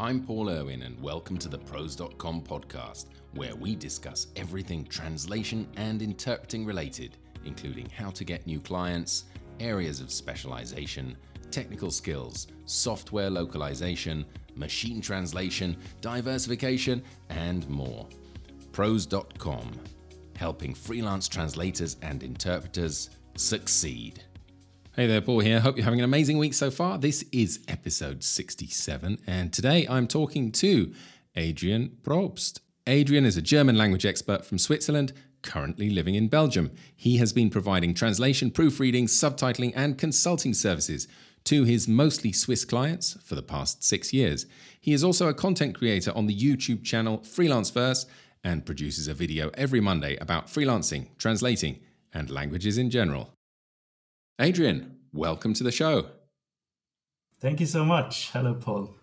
I'm Paul Irwin, and welcome to the ProZ.com podcast, where we discuss everything translation and interpreting related, including how to get new clients, areas of specialization, technical skills, software localization, machine translation, diversification, and more. ProZ.com, helping freelance translators and interpreters succeed. Hey there, Paul here. Hope you're having an amazing week so far. This is episode 67, and today I'm talking to Adrian Probst. Adrian is a German language expert from Switzerland, currently living in Belgium. He has been providing translation, proofreading, subtitling, and consulting services to his mostly Swiss clients for the past six years. He is also a content creator on the YouTube channel Freelanceverse and produces a video every Monday about freelancing, translating, and languages in general. Adrian, welcome to the show. Thank you so much. Hello, Paul.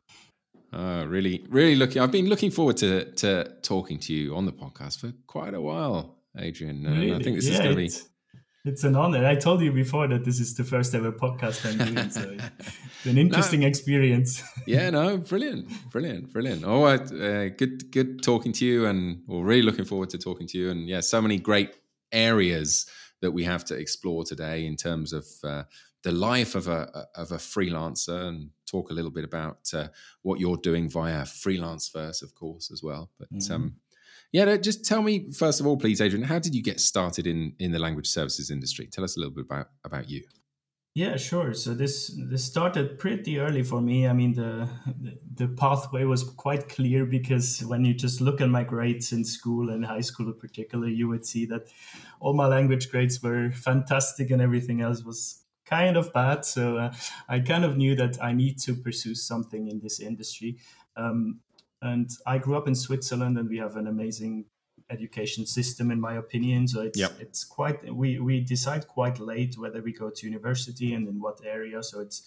Uh, really, really looking. I've been looking forward to to talking to you on the podcast for quite a while, Adrian. Really? I think this yeah, is going to be. It's, an honor. I told you before that this is the first ever podcast I'm doing, so it's an interesting no. experience. yeah, no, brilliant, brilliant, brilliant. Oh, uh, good, good talking to you, and we're really looking forward to talking to you. And yeah, so many great areas that we have to explore today in terms of uh, the life of a of a freelancer and talk a little bit about uh, what you're doing via Freelanceverse of course as well. But mm-hmm. um, yeah just tell me first of all please adrian how did you get started in in the language services industry? Tell us a little bit about about you yeah, sure. So this this started pretty early for me. I mean, the the pathway was quite clear because when you just look at my grades in school and high school, in particular, you would see that all my language grades were fantastic and everything else was kind of bad. So uh, I kind of knew that I need to pursue something in this industry. Um, and I grew up in Switzerland, and we have an amazing education system, in my opinion. So it's yep. it's quite we we decide quite late whether we go to university and in what area. So it's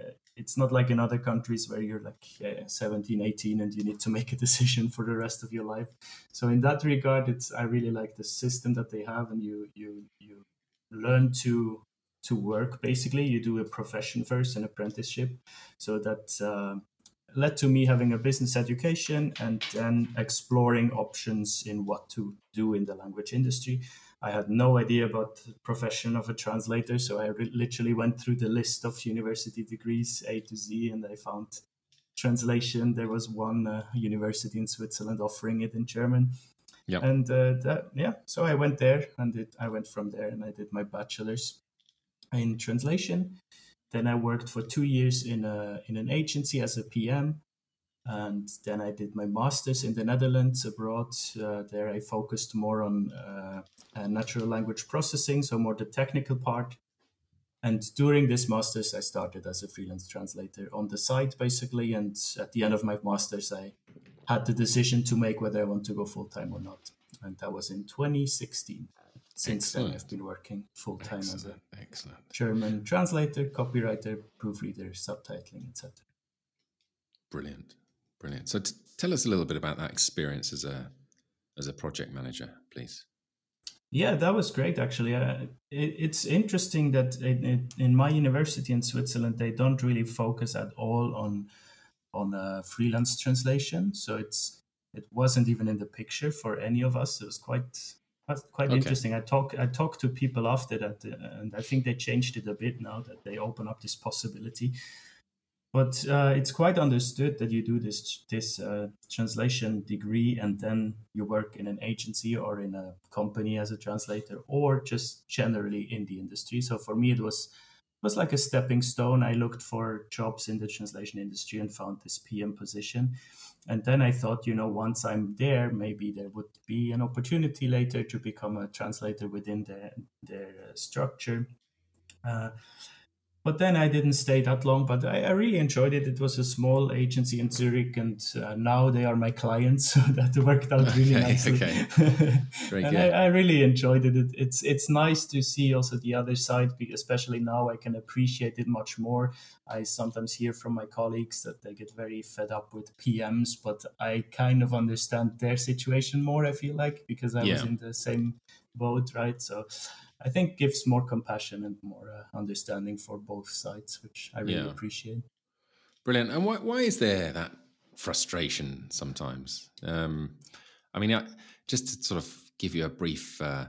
uh, it's not like in other countries where you're like uh, 17 18 and you need to make a decision for the rest of your life so in that regard it's i really like the system that they have and you you you learn to to work basically you do a profession first an apprenticeship so that uh, led to me having a business education and then exploring options in what to do in the language industry. I had no idea about the profession of a translator, so I re- literally went through the list of university degrees A to Z, and I found translation. There was one uh, university in Switzerland offering it in German, yep. and uh, that yeah. So I went there, and it, I went from there, and I did my bachelor's in translation then I worked for two years in a in an agency as a PM, and then I did my masters in the Netherlands abroad. Uh, there I focused more on uh, uh, natural language processing, so more the technical part. And during this masters, I started as a freelance translator on the side, basically. And at the end of my masters, I had the decision to make whether I want to go full time or not, and that was in 2016 since Excellent. then I've been working full time as a Excellent. German translator, copywriter, proofreader, subtitling, etc. Brilliant, brilliant. So t- tell us a little bit about that experience as a as a project manager, please. Yeah, that was great. Actually, uh, it, it's interesting that in, in, my university in Switzerland they don't really focus at all on on uh, freelance translation. So it's it wasn't even in the picture for any of us. It was quite that's quite okay. interesting. I talk I talked to people after that, uh, and I think they changed it a bit now that they open up this possibility. But uh, it's quite understood that you do this this uh, translation degree, and then you work in an agency or in a company as a translator, or just generally in the industry. So for me, it was was like a stepping stone. I looked for jobs in the translation industry and found this PM position and then I thought, you know, once I'm there, maybe there would be an opportunity later to become a translator within the, their structure. Uh, but then I didn't stay that long. But I, I, really enjoyed it. It was a small agency in Zurich, and uh, now they are my clients. So that worked out really okay, nicely. Okay. Very and good. I, I, really enjoyed it. it. It's it's nice to see also the other side, especially now I can appreciate it much more. I sometimes hear from my colleagues that they get very fed up with PMs, but I kind of understand their situation more. I feel like because I yeah. was in the same boat, right? So I think gives more compassion and more uh, understanding for both sides, which I really yeah. appreciate. Brilliant. And why, why is there that frustration sometimes. Um, I mean, just to sort of give you a brief uh,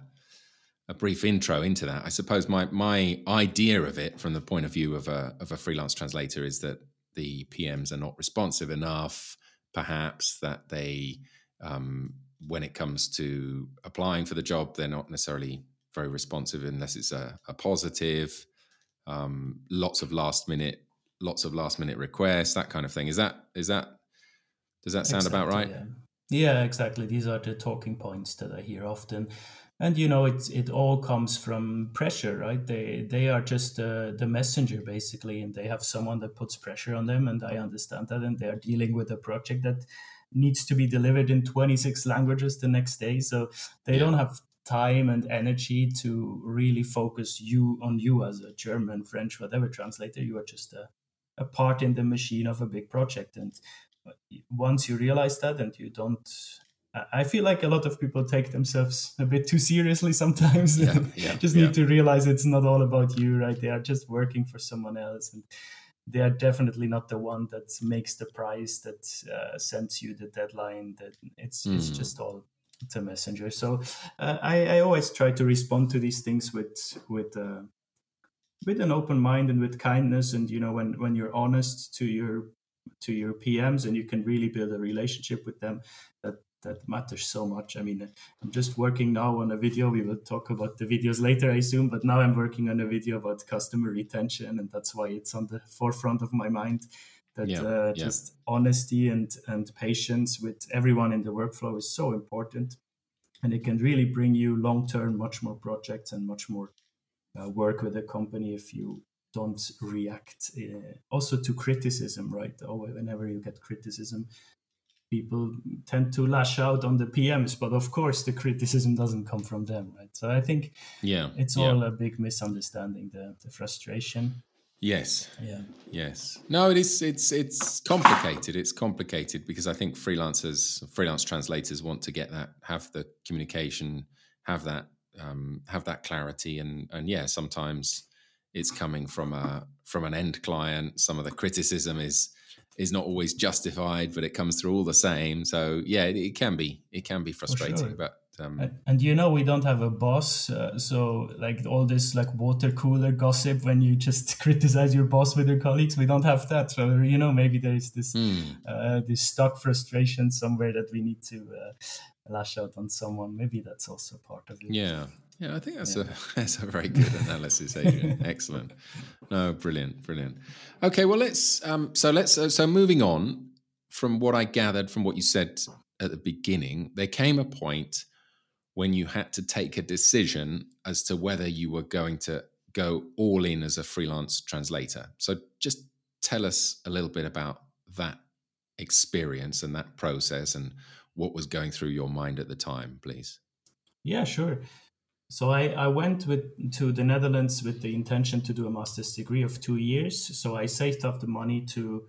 a brief intro into that, I suppose my my idea of it from the point of view of a of a freelance translator is that the PMs are not responsive enough, perhaps that they um, when it comes to applying for the job, they're not necessarily very responsive unless it's a, a positive. Um, lots of last minute, lots of last minute requests, that kind of thing. Is that is that does that sound exactly, about right? Yeah. yeah, exactly. These are the talking points that I hear often, and you know, it's it all comes from pressure, right? They they are just uh, the messenger basically, and they have someone that puts pressure on them, and I understand that, and they are dealing with a project that needs to be delivered in 26 languages the next day so they yeah. don't have time and energy to really focus you on you as a german french whatever translator you are just a, a part in the machine of a big project and once you realize that and you don't I feel like a lot of people take themselves a bit too seriously sometimes. Yeah, yeah, just need to realize it's not all about you, right? They are just working for someone else, and they are definitely not the one that makes the price that uh, sends you the deadline that it's mm. it's hmm. just all it's a messenger so uh, I, I always try to respond to these things with with uh, with an open mind and with kindness and you know when when you're honest to your to your pms and you can really build a relationship with them that that matters so much. I mean, I'm just working now on a video. We will talk about the videos later, I assume, but now I'm working on a video about customer retention, and that's why it's on the forefront of my mind. That yeah, uh, yeah. just honesty and and patience with everyone in the workflow is so important, and it can really bring you long term much more projects and much more uh, work with a company if you don't react uh, also to criticism right oh, whenever you get criticism people tend to lash out on the PMs, but of course the criticism doesn't come from them, right? So I think yeah, it's yeah. all a big misunderstanding, the, the frustration. Yes. Yeah. Yes. No, it is. It's it's complicated. It's complicated because I think freelancers, freelance translators, want to get that, have the communication, have that, um, have that clarity, and and yeah, sometimes it's coming from a from an end client. Some of the criticism is is not always justified, but it comes through all the same. So yeah, it, it can be it can be frustrating, sure. but. Um, and, and, you know we don't have a boss, uh, so like all this like water cooler gossip when you just criticize your boss with your colleagues, we don't have that. So you know maybe there is this mm. uh, this stuck frustration somewhere that we need to uh, lash out on someone. Maybe that's also part of it. Yeah, yeah, I think that's yeah. a that's a very good analysis, Adrian. Excellent. No, brilliant, brilliant. Okay, well let's um, so let's uh, so moving on from what I gathered from what you said at the beginning, there came a point when you had to take a decision as to whether you were going to go all in as a freelance translator. So just tell us a little bit about that experience and that process and what was going through your mind at the time, please. Yeah, sure. So I, I went with to the Netherlands with the intention to do a master's degree of two years. So I saved up the money to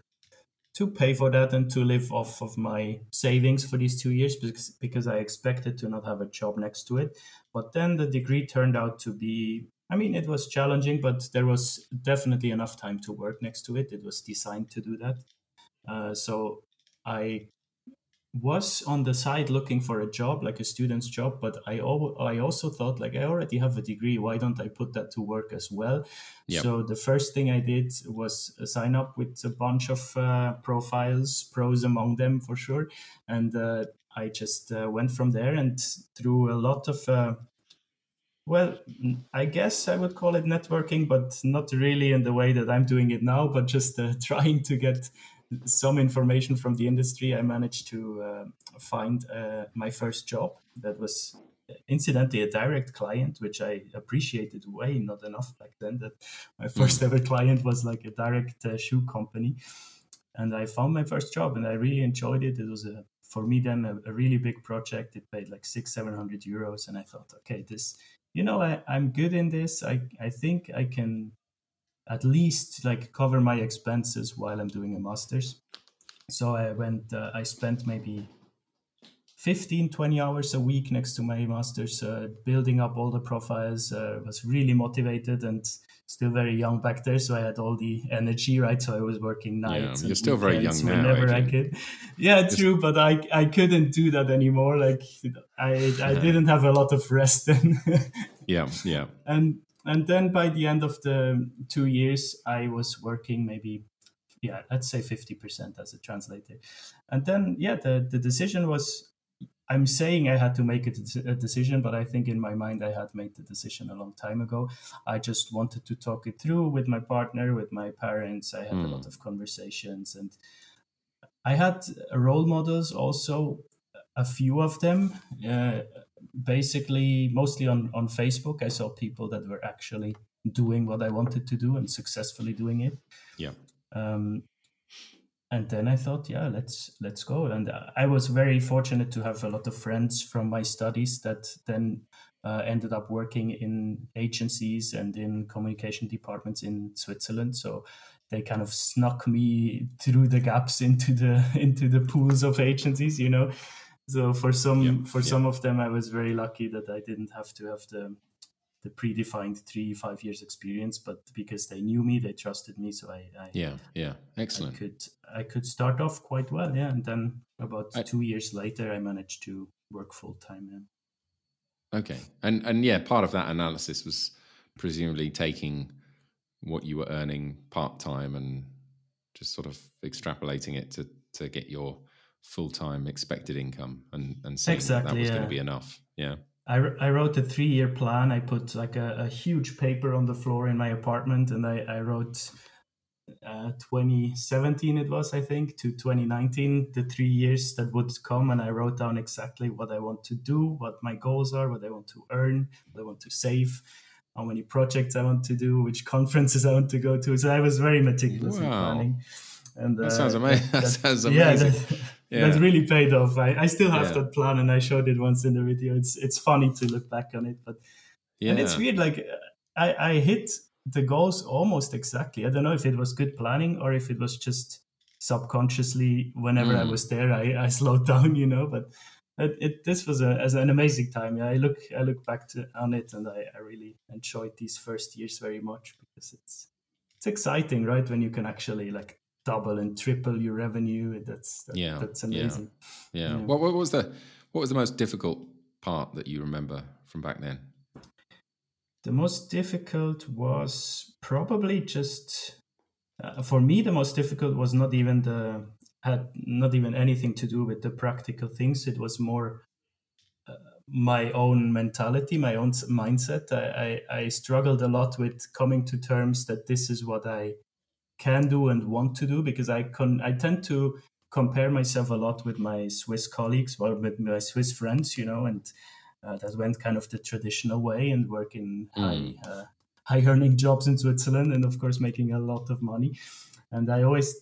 to pay for that and to live off of my savings for these two years because because I expected to not have a job next to it. But then the degree turned out to be I mean it was challenging, but there was definitely enough time to work next to it. It was designed to do that. Uh, so I was on the side looking for a job, like a student's job, but I al- I also thought like I already have a degree. Why don't I put that to work as well? Yep. So the first thing I did was sign up with a bunch of uh, profiles, ProZ among them for sure, and uh, I just uh, went from there and through a lot of. Uh, well, I guess I would call it networking, but not really in the way that I'm doing it now, but just uh, trying to get some information from the industry, I managed to uh, find uh, my first job that was incidentally a direct client, which I appreciated way not enough back then. That my mm. first ever client was like a direct uh, shoe company, and I found my first job, and I really enjoyed it. It was a for me then a, a really big project. It paid like six seven hundred euros, and I thought, okay, this you know I, I'm good in this. I I think I can at least like cover my expenses while I'm doing a master's. So I went, uh, I spent maybe 15, 20 hours a week next to my master's, uh, building up all the profiles, uh, was really motivated and still very young back there, so I had all the energy, right? So I was working nights. Yeah, you're still very young now. Whenever I could. Yeah, Just... true, but I I couldn't do that anymore. Like I I didn't have a lot of rest then. yeah, yeah. And and then by the end of the two years, I was working maybe yeah, let's say 50% as a translator. And then, yeah, the, the decision was I'm saying I had to make a, a, decision, but I think in my mind I had made the decision a long time ago. I just wanted to talk it through with my partner, with my parents. I had mm. a lot hmm. of conversations, and I had role models also, a few of them. Uh, basically, mostly on on Facebook, I saw people that were actually doing what I wanted to do and successfully doing it. Yeah. Um, and then I thought, yeah, let's let's go. And I was very fortunate to have a lot of friends from my studies that then uh, ended up working in agencies and in communication departments in Switzerland. So they kind of snuck me through the gaps into the into the pools of agencies, you know. So for some yeah, for yeah. some of them, I was very lucky that I didn't have to have the the predefined three five years experience but because they knew me they trusted me so i, I yeah yeah. Excellent. I could i could start off quite well yeah. And then about I, two years later i managed to work full time yeah. Okay. And and yeah part of that analysis was presumably taking what you were earning part time and just sort of extrapolating it to to get your full time expected income and and seeing exactly, that, that was yeah. going to be enough yeah I, I wrote a three year plan. I put like a, a, huge paper on the floor in my apartment and I, I wrote uh, 2017, it was, I think, to 2019, the three years that would come. And I wrote down exactly what I want to do, what my goals are, what I want to earn, what I want to save, how many projects I want to do, which conferences I want to go to. So I was very meticulous wow. in planning. And that uh, sounds amazing. That, that, sounds amazing. Yeah, that, yeah. that really paid off. I, I still have yeah. that plan, and I showed it once in the video. It's it's funny to look back on it, but yeah. and it's weird. Like I I hit the goals almost exactly. I don't know if it was good planning or if it was just subconsciously whenever mm. I was there, I, I slowed down, you know. But it, it this was a, as an amazing time. Yeah, I look I look back to, on it, and I, I really enjoyed these first years very much because it's it's exciting, right? When you can actually like double and triple your revenue. That's that, yeah, that's amazing. Yeah. yeah. yeah. What, what was the what was the most difficult part that you remember from back then? The most difficult was probably just uh, for me. The most difficult was not even the had not even anything to do with the practical things. It was more uh, my own mentality, my own mindset. I, I, I struggled a lot with coming to terms that this is what I can do and want to do because I con I tend to compare myself a lot with my Swiss colleagues or with my Swiss friends, you know, and uh, that went kind of the traditional way and work in mm. high uh, high earning jobs in Switzerland and of course making a lot of money. And I always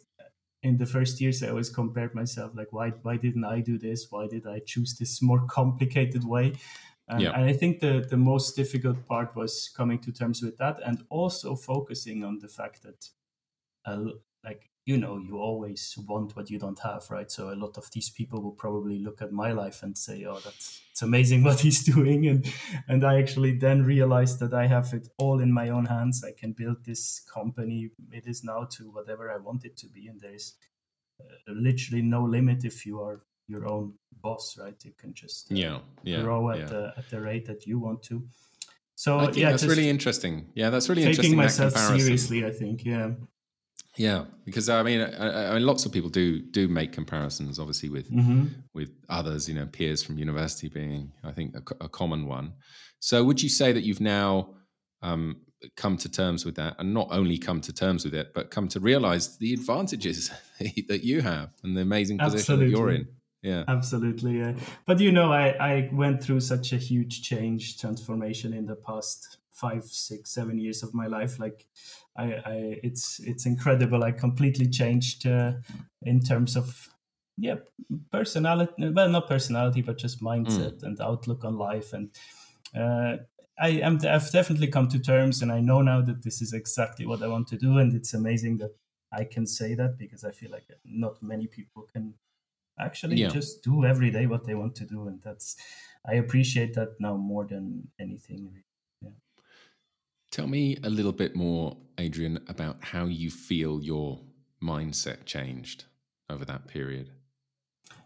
in the first years I always compared myself like why why didn't I do this? Why did I choose this more complicated way? And, yeah. and I think the, the most difficult part was coming to terms with that and also focusing on the fact that uh, like you know you always want what you don't have right? So a lot of these people will probably look at my life and say oh that's it's amazing what he's doing. And and i actually then realized that i have it all in my own hands. I can build this company. It is now to whatever i want it to be. And there is uh, literally no limit if you are your own boss right? You can just uh, yeah, yeah grow at yeah. the at the rate that you want to. So yeah that's really interesting. Yeah that's really interesting. taking interesting myself seriously i think yeah yeah, because I mean, I, I, mean, lots of people do do make comparisons, obviously with mm-hmm. with others, you know, peers from university being, I think, a, a common one. So, would you say that you've now um, come to terms with that, and not only come to terms with it, but come to realize the advantages that you have and the amazing position Absolutely. that you're in? Yeah, absolutely. Yeah. But you know, I I went through such a huge change, transformation in the past five, six, seven years of my life. Like, I, I it's it's incredible. I completely changed uh, in terms of yeah personality. Well, not personality, but just mindset mm. and outlook on life. And uh, I am I've definitely come to terms, and I know now that this is exactly what I want to do. And it's amazing that I can say that because I feel like not many people can actually yeah. just do every day what they want to do and that's i appreciate that now more than anything Yeah. Tell me a little bit more, Adrian, about how you feel your mindset changed over that period.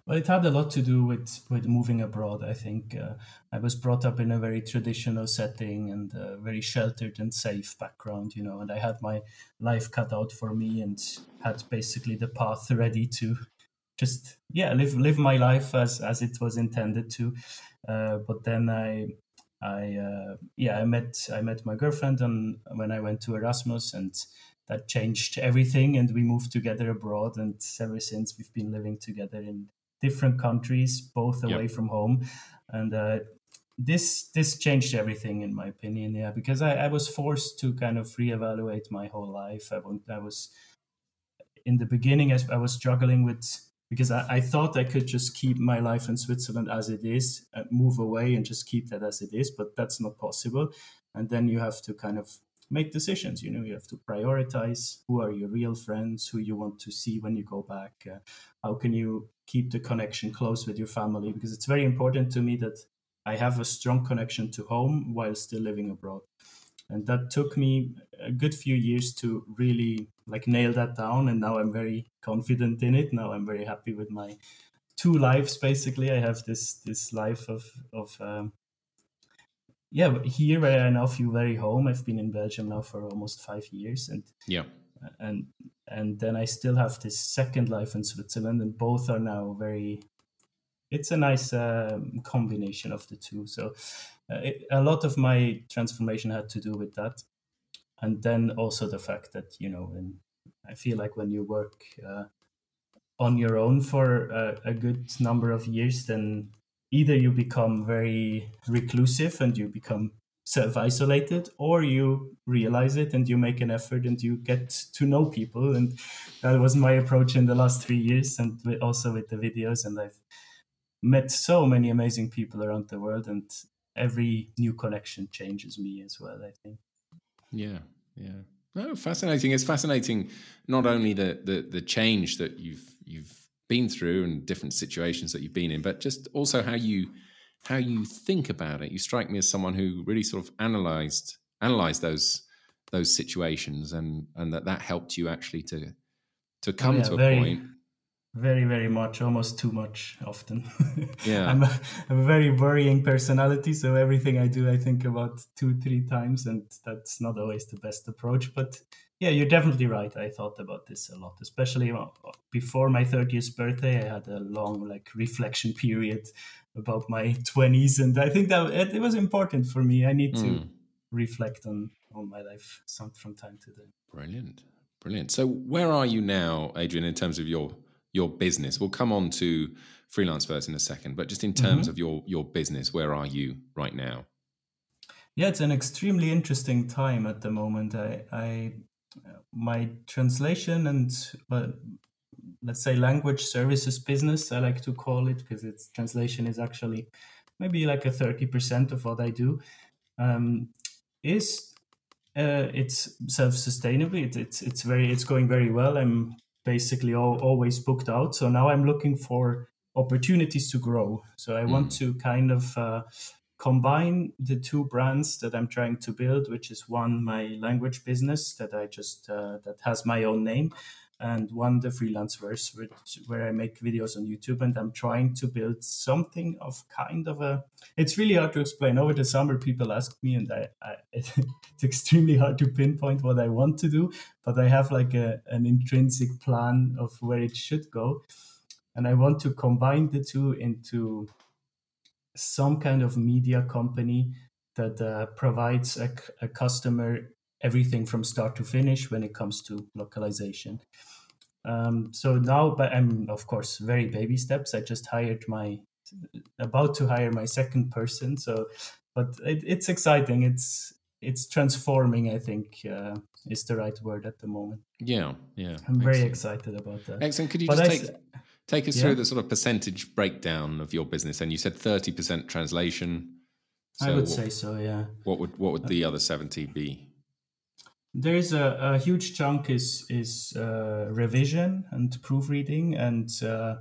Well, it had a lot to do with with moving abroad. I think uh, I was brought up in a very traditional setting and a very sheltered and safe background, you know, and I had my life cut out for me and had basically the path ready to just yeah live live my life as as it was intended to. Uh, but then I I uh, yeah I met I met my girlfriend and when I went to Erasmus and that changed everything and we moved together abroad and ever since we've been living together in different countries both away yep. from home and uh, this this changed everything in my opinion yeah because I, I was forced to kind of reevaluate my whole life I, I was in the beginning I was struggling with because I, I, thought I could just keep my life in Switzerland as it is, uh, move away and just keep that as it is, but that's not possible. And then you have to kind of make decisions. You know, you have to prioritize who are your real friends, who you want to see when you go back. Uh, how can you keep the connection close with your family? Because it's very important to me that I have a strong connection to home while still living abroad. And that took me a good few years to really like nail that down and now i'm very confident in it. Now i'm very happy with my two lives basically. I have this this life of of um, yeah here where i now feel very home. I've been in belgium now for almost five years and yeah. and and then i still have this second life in switzerland and both are now very it's a nice um, combination of the two. So it, a lot of my transformation had to do with that. And then also the fact that you know and i feel like when you work uh, on your own for a, a, good number of years then either you become very reclusive and you become self-isolated or you realize it and you make an effort and you get to know people. And that was my approach in the last three years and also with the videos. And i've met so many amazing people around the world and every new connection changes me as well i think yeah, yeah. No, fascinating. It's fascinating not only the, the the change that you've you've been through and different situations that you've been in, but just also how you how you think about it. You strike me as someone who really sort of analyzed analyzed those those situations and and that that helped you actually to to come oh, yeah, to a very, point very very much almost too much often. Yeah. I'm, a, I'm a very worrying personality so everything i do i think about two three times and that's not always the best approach. But yeah you're definitely right. I thought about this a lot especially before my 30th birthday i had a long like reflection period about my 20s and i think that it, it was important for me. I need to mm. reflect on on my life some from time to time. Brilliant. Brilliant. So where are you now adrian in terms of your your business. We'll come on to Freelanceverse in a second, but just in terms mm-hmm. of your your business, where are you right now? Yeah, it's an extremely interesting time at the moment. I, I my translation and uh, let's say language services business, I like to call it because its translation is actually maybe like a thirty percent of what I do. Um, is uh, it's self-sustainable. It, it's it's very it's going very well. I'm basically all, always booked out. So now I'm looking for opportunities to grow. So I mm. want to kind of uh, combine the two brands that I'm trying to build, which is one my language business that I just uh, that has my own name, and one the Freelanceverse which, where i make videos on youtube and i'm trying to build something of kind of a it's really hard to explain. Over the summer people ask me and i, I it's extremely hard to pinpoint what i want to do but i have like a, an intrinsic plan of where it should go. And i want to combine the two into some kind of media company that uh, provides a, a customer everything from start to finish when it comes to localization. Um, so now, but I'm of course very baby steps. I just hired my about to hire my second person. So, but it, it's exciting. It's it's transforming. I think uh, is the right word at the moment. Yeah, yeah. I'm very excited about that. Excellent. Could you but just take take us yeah. through the sort of percentage breakdown of your business? And you said thirty percent translation. So I would what, say so. Yeah. What would what would the other seventy be? There is a, a huge chunk is is uh, revision and proofreading, and uh,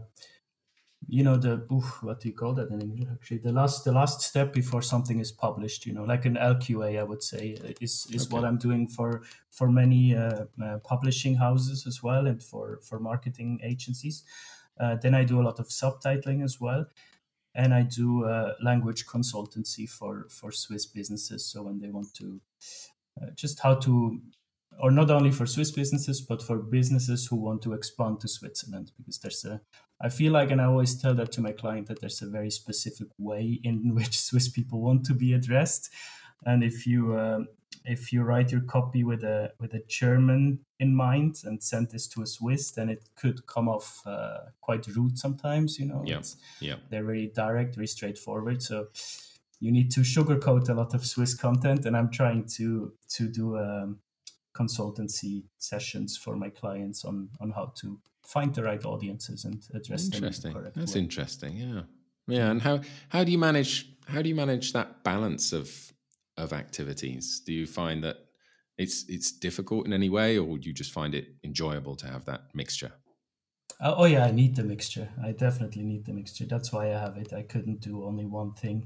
you know the oof, what do you call that in English? Actually, the last the last step before something is published. You know, like an LQA, I would say, is is okay. what I'm doing for for many uh, uh, publishing houses as well, and for for marketing agencies. Uh, then I do a lot of subtitling as well, and I do uh, language consultancy for for Swiss businesses. So when they want to just how to or not only for Swiss businesses, but for businesses who want to expand to Switzerland, because there's a, I feel like, and I always tell that to my client that there's a very specific way in which Swiss people want to be addressed, and if you uh, if you write your copy with a with a German in mind and send this to a Swiss, then it could come off uh, quite rude sometimes. You know, yeah, yeah, they're very direct, very straightforward. So you need to sugarcoat a lot of Swiss content, and I'm trying to to do um, consultancy sessions for my clients on on how to find the right audiences and address interesting. them. That's way. interesting. Yeah, yeah. And how how do you manage how do you manage that balance of of activities? Do you find that it's it's difficult in any way, or do you just find it enjoyable to have that mixture? Uh, oh yeah, I need the mixture. I definitely need the mixture. That's why I have it. I couldn't do only one thing.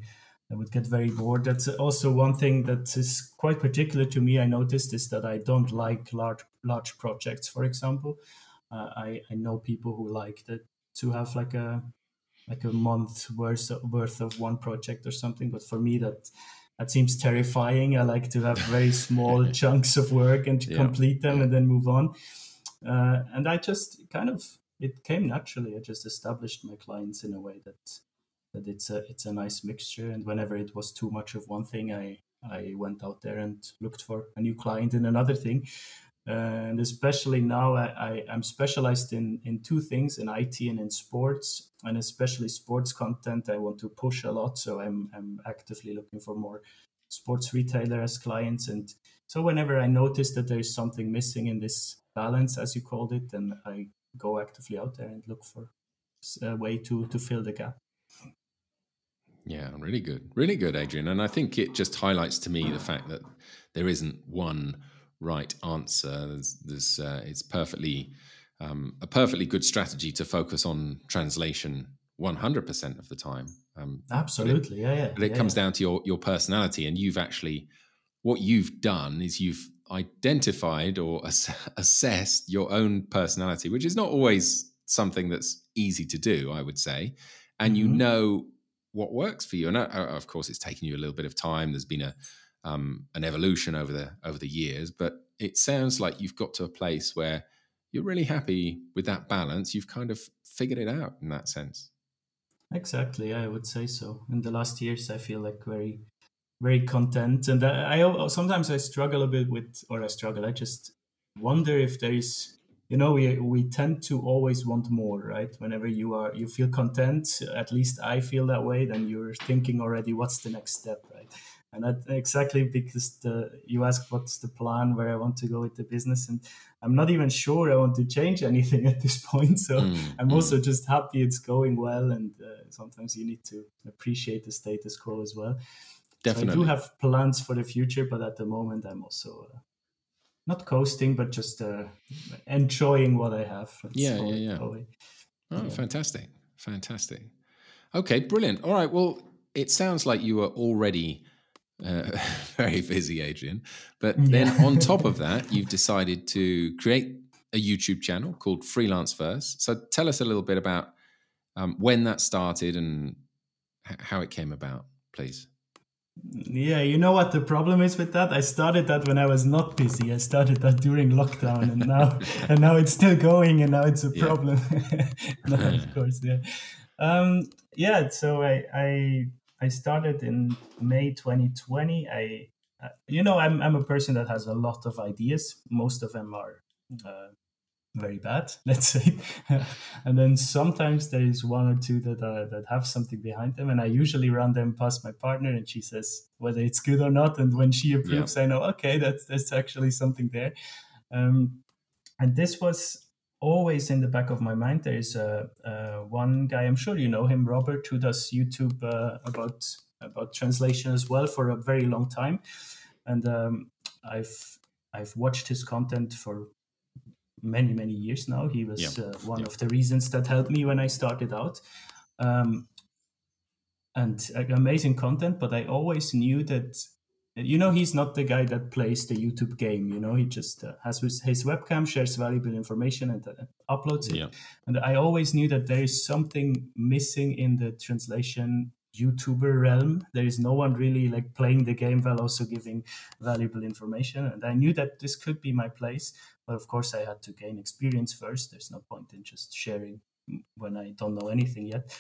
I would get very bored. That's also one thing that is quite particular to me. I noticed is that I don't like large large projects. For example, uh, I I know people who like that to have like a like a month worth of, worth of one project or something. But for me, that that seems terrifying. I like to have very small chunks of work and to yeah. complete them and then move on. Uh, and I just kind of it came naturally. I just established my clients in a way that that it's a it's a nice mixture. And whenever it was too much of one thing, I I went out there and looked for a new client in another thing. And especially now, I, I, am specialized in, in two things in IT and in sports, and especially sports content. I want to push a lot, so I'm, I'm actively looking for more sports retailer as clients. And so, whenever I notice that there is something missing in this balance, as you called it, then I go actively out there and look for a way to, to fill the gap. Yeah, really good. Really good, Adrian. And I think it just highlights to me the fact that there isn't one right answer. There's, there's uh, it's perfectly um, a perfectly good strategy to focus on translation 100% of the time. Um, Absolutely, it, yeah, yeah. But it yeah, comes yeah. down to your your personality, and you've actually what you've done is you've identified or ass- assessed your own personality, which is not always something that's easy to do, I would say. And mm-hmm. you know what works for you. And uh, of course, it's taken you a little bit of time. There's been a um, an evolution over the over the years, but it sounds like you've got to a place where you're really happy with that balance. You've kind of figured it out in that sense. Exactly, I would say so. In the last years, I feel like very, very content, and I, I sometimes I struggle a bit with, or I struggle. I just wonder if there is you know we we tend to always want more right? Whenever you are you feel content at least i feel that way then you're thinking already what's the next step right? And that exactly because the you asked what's the plan where i want to go with the business and i'm not even sure i want to change anything at this point so mm, i'm mm. also just happy it's going well and uh, sometimes you need to appreciate the status quo as well. Definitely so i do have plans for the future but at the moment i'm also uh, not coasting but just uh, enjoying what i have yeah yeah yeah. oh yeah. fantastic fantastic okay brilliant all right well it sounds like you are already uh, very busy, Adrian. But then yeah. on top of that, you've decided to create a YouTube channel called Freelanceverse. So tell us a little bit about um, when that started and h- how it came about, please. Yeah, you know what the problem is with that? I started that when I was not busy. I started that during lockdown, and now and now it's still going, and now it's a problem. no, of course, yeah, um, yeah. So I I I started in May 2020. I, uh, you know, I'm, I'm a person that has a lot of ideas. Most of them are uh, very bad, let's say. and then sometimes there is one or two that are, that have something behind them, and I usually run them past my partner, and she says whether it's good or not. And when she approves, yeah. I know okay, that's that's actually something there. Um, and this was always in the back of my mind there is uh, uh, one guy i'm sure you know him robert who does youtube uh, about about translation as well for a very long time and um, i've i've watched his content for many many years now he was yeah. Uh, one yeah. of the reasons that helped me when i started out Um, and uh, amazing content, but I always knew that you know he's not the guy that plays the youtube game you know he just uh, has his, his, webcam shares valuable information and uh, uploads it yeah. and i always knew that there is something missing in the translation youtuber realm. There is no one really like playing the game while also giving valuable information. And i knew that this could be my place but of course i had to gain experience first. There's no point in just sharing when i don't know anything yet.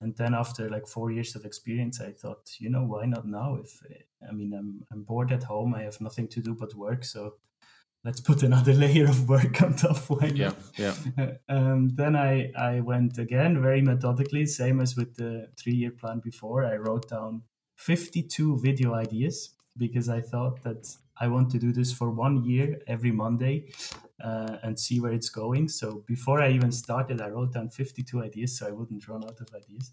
And then after like four years of experience i thought you know why not now? If eh, i mean i'm, I'm bored at home. I have nothing to do but work so let's put another layer of work on top why yeah yeah um, then i i went again very methodically same as with the three year plan before i wrote down 52 video ideas because i thought that i want to do this for one year every monday uh, and see where it's going. So before I even started, I wrote down 52 ideas so I wouldn't run out of ideas.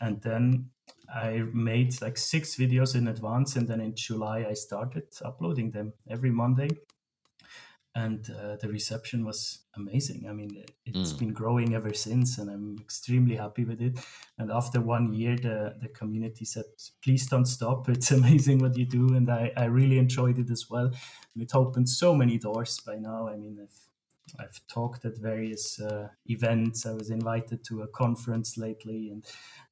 And then I made like six videos in advance. And then in July, I started uploading them every Monday and uh, the reception was amazing. I mean, it's mm. been growing ever since, and I'm extremely happy with it. And after one year, the the community said, "Please don't stop. It's amazing what you do," and I I really enjoyed it as well. And it opened so many doors by now. I mean, I've I've talked at various uh, events. I was invited to a conference lately, and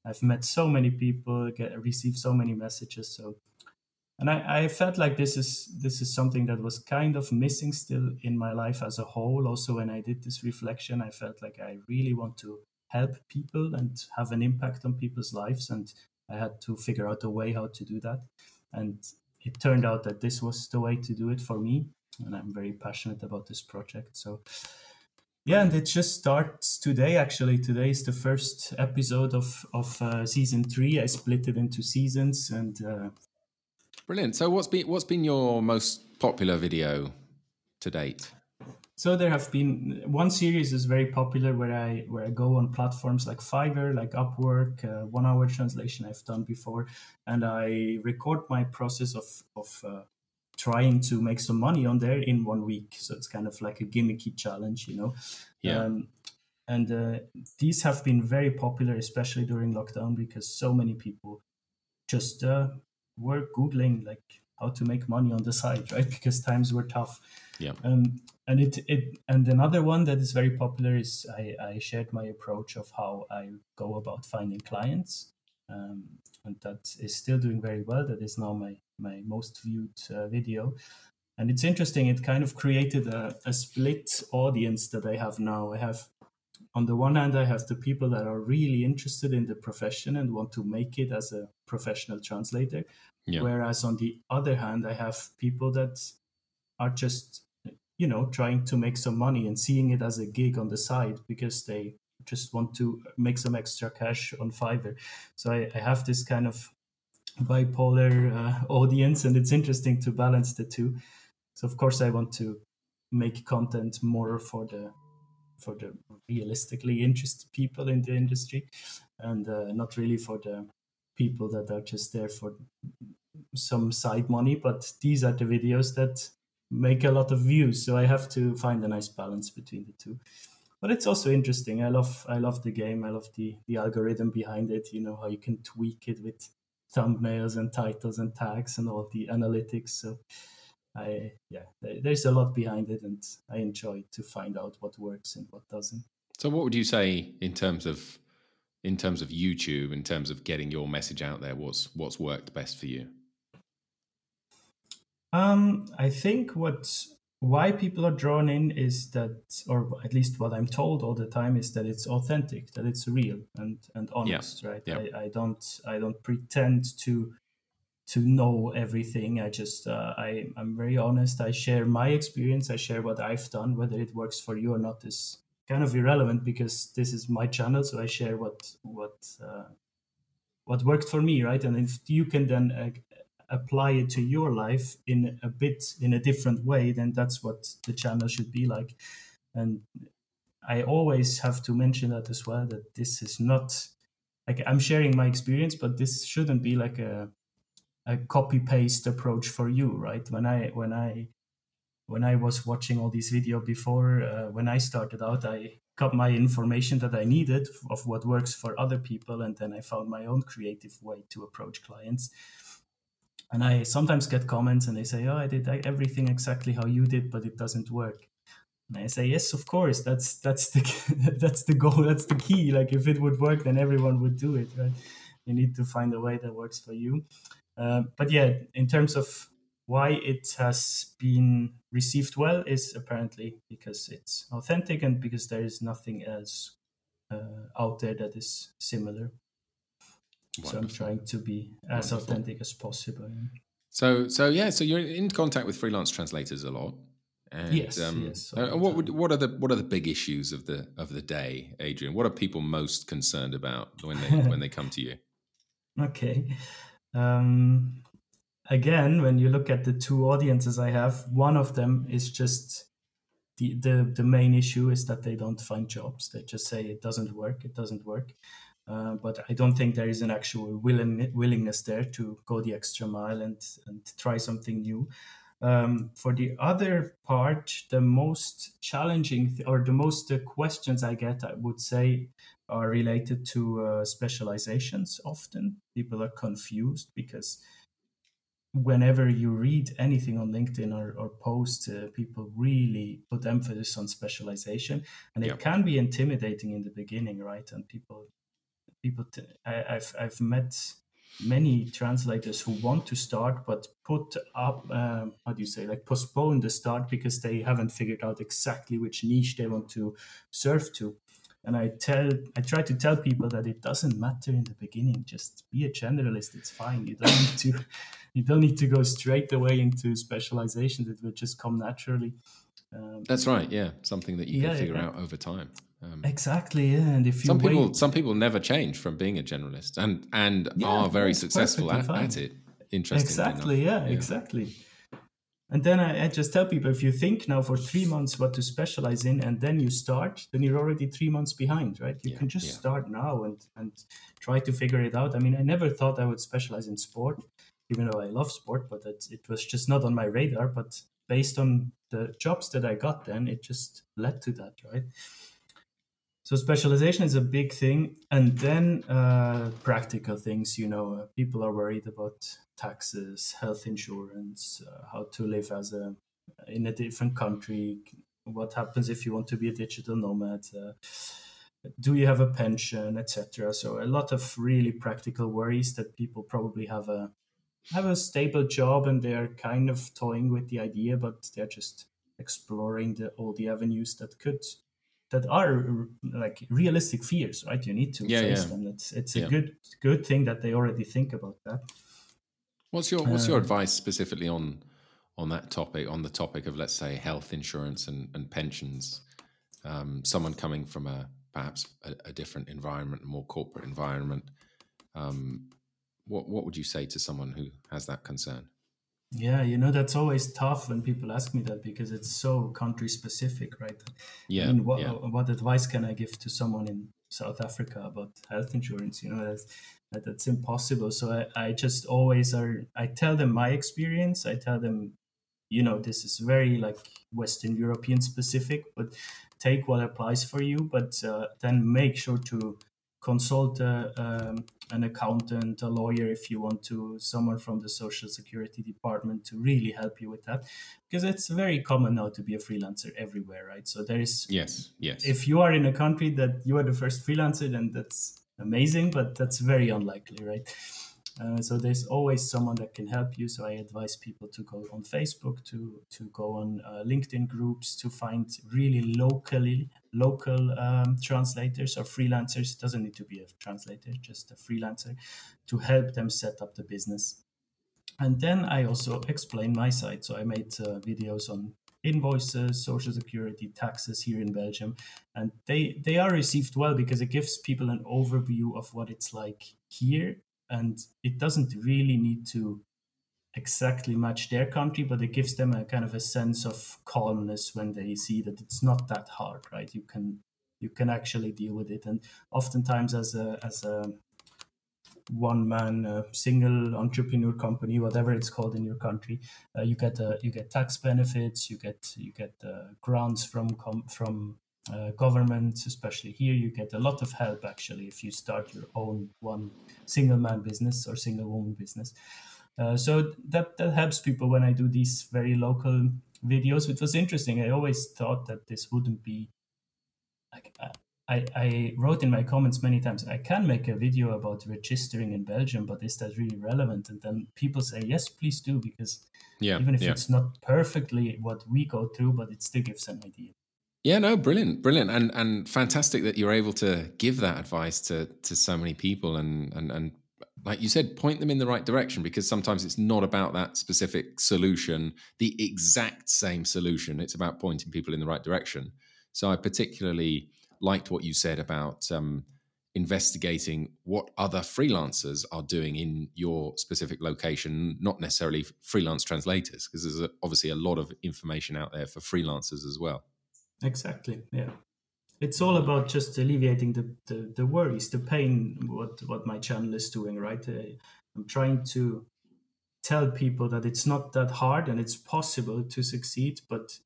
I've met so many people, get, received so many messages. So and I, I, felt like this is this is something that was kind of missing still in my life as a whole. Also when i did this reflection i felt like i really want to help people and have an impact on people's lives. And i had to figure out a way how to do that. And it turned out that this was the way to do it for me. And i'm very passionate about this project. So yeah and it just starts today actually. Today is the first episode of of uh, season three. I split it into seasons and uh, Brilliant. So what's been what's been your most popular video to date? So there have been one series is very popular where I where I go on platforms like Fiverr, like Upwork, uh, OneHourTranslation I've done before, and I record my process of of uh, trying to make some money on there in one week. So it's kind of like a gimmicky challenge, you know. Yeah. Um, and uh, these have been very popular, especially during lockdown, because so many people just uh, were googling like how to make money on the side right? Because times were tough. Yeah. Um, and it, it and another one that is very popular is I, I shared my approach of how i go about finding clients. Um, and that is still doing very well. That is now my my most viewed uh, video. And it's interesting. It kind of created a, a split audience that i have now. I have on the one hand, I have the people that are really interested in the profession and want to make it as a professional translator. Yeah. Whereas on the other hand, I have people that are just, you know, trying to make some money and seeing it as a gig on the side because they just want to make some extra cash on Fiverr. So I, I have this kind of bipolar uh, audience, and it's interesting to balance the two. So of course, I want to make content more for the for the realistically interested people in the industry, and uh, not really for the people that are just there for some side money. But these are the videos that make a lot of views, so I have to find a nice balance between the two. But it's also interesting. I love I love the game. I love the the algorithm behind it. You know how you can tweak it with thumbnails and titles and tags and all the analytics. So I yeah, there's a lot behind it, and I enjoy to find out what works and what doesn't. So, what would you say in terms of in terms of YouTube, in terms of getting your message out there? What's what's worked best for you? Um, I think what why people are drawn in is that, or at least what I'm told all the time is that it's authentic, that it's real and and honest, yeah. right? Yeah. I, I don't I don't pretend to to know everything. I just uh, I I'm very honest. I share my experience. I share what I've done. Whether it works for you or not is kind of irrelevant because this is my channel. So I share what what uh, what worked for me, right? And if you can then uh, apply it to your life in a bit in a different way, then that's what the channel should be like. And I always have to mention that as well. That this is not like I'm sharing my experience, but this shouldn't be like a a copy paste approach for you, right? When I when I when I was watching all these video before, uh, when I started out, I got my information that I needed of what works for other people, and then I found my own creative way to approach clients. And I sometimes get comments, and they say, "Oh, I did everything exactly how you did, but it doesn't work." And I say, "Yes, of course. That's that's the that's the goal. That's the key. Like if it would work, then everyone would do it, right? You need to find a way that works for you." Uh, but yeah, in terms of why it has been received well is apparently because it's authentic and because there is nothing else uh, out there that is similar. Wonderful. So I'm trying to be as Wonderful. authentic as possible. So, so yeah, so you're in contact with freelance translators a lot. And, yes. Um, yes uh, what would, what are the what are the big issues of the of the day, Adrian? What are people most concerned about when they when they come to you? Okay. Um, again, when you look at the two audiences I have, one of them is just the, the, the main issue is that they don't find jobs. They just say it doesn't work, it doesn't work. Uh, but I don't think there is an actual willing, willingness there to go the extra mile and, and try something new. Um, for the other part, the most challenging th- or the most uh, questions I get, I would say, are related to uh, specializations. Often people are confused because whenever you read anything on LinkedIn or, or post, uh, people really put emphasis on specialization, and it can be intimidating in the beginning, right? And people, people, t- I, I've I've met many translators who want to start but put up um, how do you say like postpone the start because they haven't figured out exactly which niche they want to serve to and i tell i try to tell people that it doesn't matter in the beginning. Just be a generalist. It's fine. You don't need to you don't need to go straight away into specializations. It will just come naturally. Um, that's right. Yeah. Something that you yeah, can figure yeah. out over time. Um, exactly. Yeah. And if you some wait, people some people never change from being a generalist and and yeah, are very successful at, at, it interesting exactly. yeah, exactly and then I, I, just tell people if you think now for three months what to specialize in and then you start, then you're already three months behind, right? You yeah, can just yeah. start now and, and try to figure it out. I mean, I never thought I would specialize in sport, even though I love sport, but it, it was just not on my radar. But based on the jobs that I got then, it just led to that, right? So specialization is a big thing. And then uh, practical things, you know, uh, people are worried about taxes, health insurance, uh, how to live as a in a different country. What happens if you want to be a digital nomad? Uh, do you have a pension, etc. So a lot of really practical worries that people probably have a have a stable job and they're kind of toying with the idea, but they're just exploring the, all the avenues that could that are like realistic fears, right? You need to yeah, face yeah. them. It's it's a yeah. good good thing that they already think about that. What's your What's your um, advice specifically on on that topic? On the topic of let's say health insurance and, and pensions. Um, someone coming from a perhaps a, a, different environment, a more corporate environment. Um, what what would you say to someone who has that concern? Yeah, you know that's always tough when people ask me that because it's so country specific, right? Yeah. I mean, what yeah. what advice can I give to someone in South Africa about health insurance? You know, that's that, that's impossible. So I, I just always are. I tell them my experience. I tell them, you know, this is very like Western European specific, but take what applies for you. But uh, then make sure to consult a, um, an accountant, a lawyer, if you want to, someone from the social security department to really help you with that, because it's very common now to be a freelancer everywhere, right? So there is yes, yes. If you are in a country that you are the first freelancer, then that's amazing, but that's very unlikely, right? Uh, so there's always someone that can help you. So I advise people to go on Facebook, to to go on uh, LinkedIn groups, to find really locally local um, translators or freelancers. It doesn't need to be a translator, just a freelancer, to help them set up the business. And then I also explain my side. So I made uh, videos on invoices, social security, taxes here in Belgium, and they they are received well because it gives people an overview of what it's like here and it doesn't really need to exactly match their country but it gives them a kind of a sense of calmness when they see that it's not that hard right? You can you can actually deal with it. And oftentimes as a as a one man uh, single entrepreneur company whatever it's called in your country uh, you get uh, you get tax benefits you get you get uh, grants from com- from uh, governments, especially here, you get a lot of help actually if you start your own one single man business or single woman business. Uh, so that that helps people when I do these very local videos. It was interesting. I always thought that this wouldn't be like I, I wrote in my comments many times, I can make a video about registering in Belgium, but is that really relevant? And then people say, yes, please do, because yeah, even if yeah. it's not perfectly what we go through, but it still gives an idea. Yeah, no, brilliant, brilliant, and and fantastic that you're able to give that advice to to so many people, and and and like you said, point them in the right direction because sometimes it's not about that specific solution, the exact same solution. It's about pointing people in the right direction. So I particularly liked what you said about um, investigating what other freelancers are doing in your specific location, not necessarily freelance translators, because there's obviously a lot of information out there for freelancers as well. Exactly. Yeah. It's all about just alleviating the, the, the worries, the pain, what, what my channel is doing, right? Uh, I'm trying to tell people that it's not that hard and it's possible to succeed, but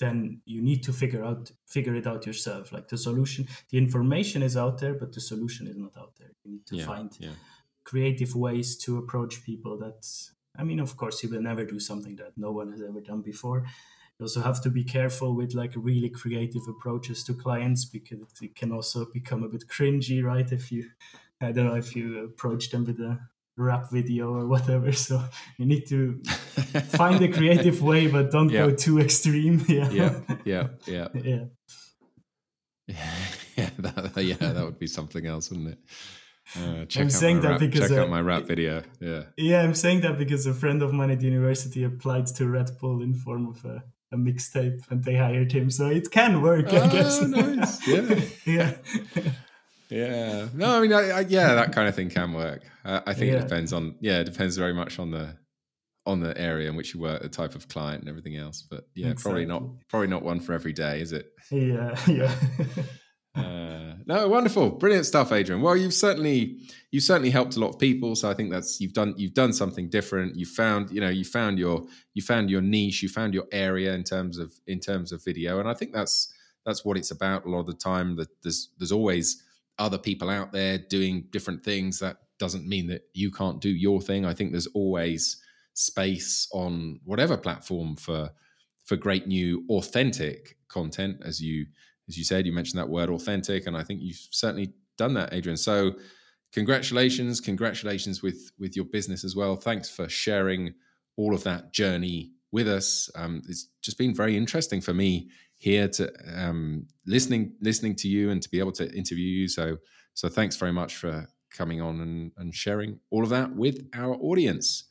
then you need to figure out figure it out yourself like the solution the information is out there but the solution is not out there you need to yeah, find yeah. creative ways to approach people that i mean of course you will never do something that no one has ever done before you also have to be careful with like really creative approaches to clients because it can also become a bit cringy right if you i don't know if you approach them with a rap video or whatever. So you need to find a creative way, but don't yeah. go too extreme. Yeah, yeah, yeah, yeah. yeah. yeah, that, yeah, that would be something else, wouldn't it? Uh, check I'm saying that rap, because check uh, out my rap video. Yeah, yeah, I'm saying that because a friend of mine at university applied to Red Bull in form of a, a mixtape, and they hired him, so it can work, oh, I guess. nice. Yeah, yeah. Yeah. No, I mean, I, I, yeah, that kind of thing can work. Uh, I think yeah. it depends on, yeah, it depends very much on the on the area in which you work, the type of client, and everything else. But yeah, exactly. probably not probably not one for every day, is it? Yeah, yeah. Uh, no, wonderful, brilliant stuff, Adrian. Well, you've certainly you've certainly helped a lot of people. So I think that's you've done you've done something different. You found you know you found your you found your niche, you found your area in terms of in terms of video, and I think that's that's what it's about a lot of the time. That there's there's always other people out there doing different things, that doesn't mean that you can't do your thing. I think there's always space on whatever platform for for great new authentic content as you as you said you mentioned that word authentic and i think you've certainly done that adrian so congratulations congratulations with with your business as well thanks for sharing all of that journey with us um, it's just been very interesting for me here to um, listening listening to you and to be able to interview you. So so thanks very much for coming on and, and sharing all of that with our audience.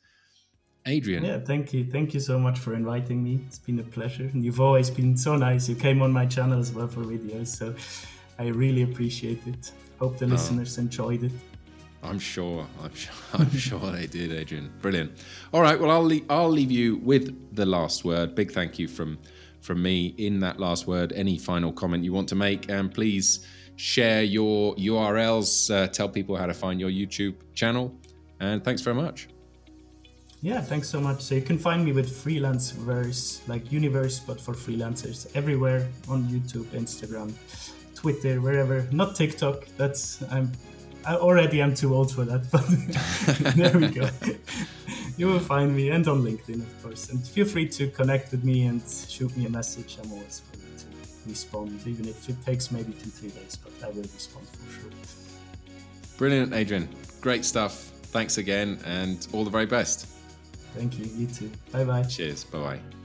Adrian. Yeah, thank you. Thank you so much for inviting me. It's been a pleasure. And you've always been so nice. You came on my channel as well for videos. So I really appreciate it. Hope the oh. listeners enjoyed it. I'm sure. I'm sure. I'm sure they did, Adrian. Brilliant. All right. Well, I'll leave, I'll leave you with the last word. Big thank you from from me in that last word. Any final comment you want to make, and please share your URLs. Uh, tell people how to find your YouTube channel. And thanks very much. Yeah, thanks so much. So you can find me with Freelanceverse, like universe, but for freelancers, everywhere on YouTube, Instagram, Twitter, wherever. Not TikTok. That's I'm I already am too old for that, but there we go you will find me and on LinkedIn, of course. And feel free to connect with me and shoot me a message. I'm always willing to respond, even if it takes maybe two, three days, but I will respond for sure. Brilliant, Adrian. Great stuff. Thanks again, and all the very best. Thank you. You too. Bye bye. Cheers. Bye bye.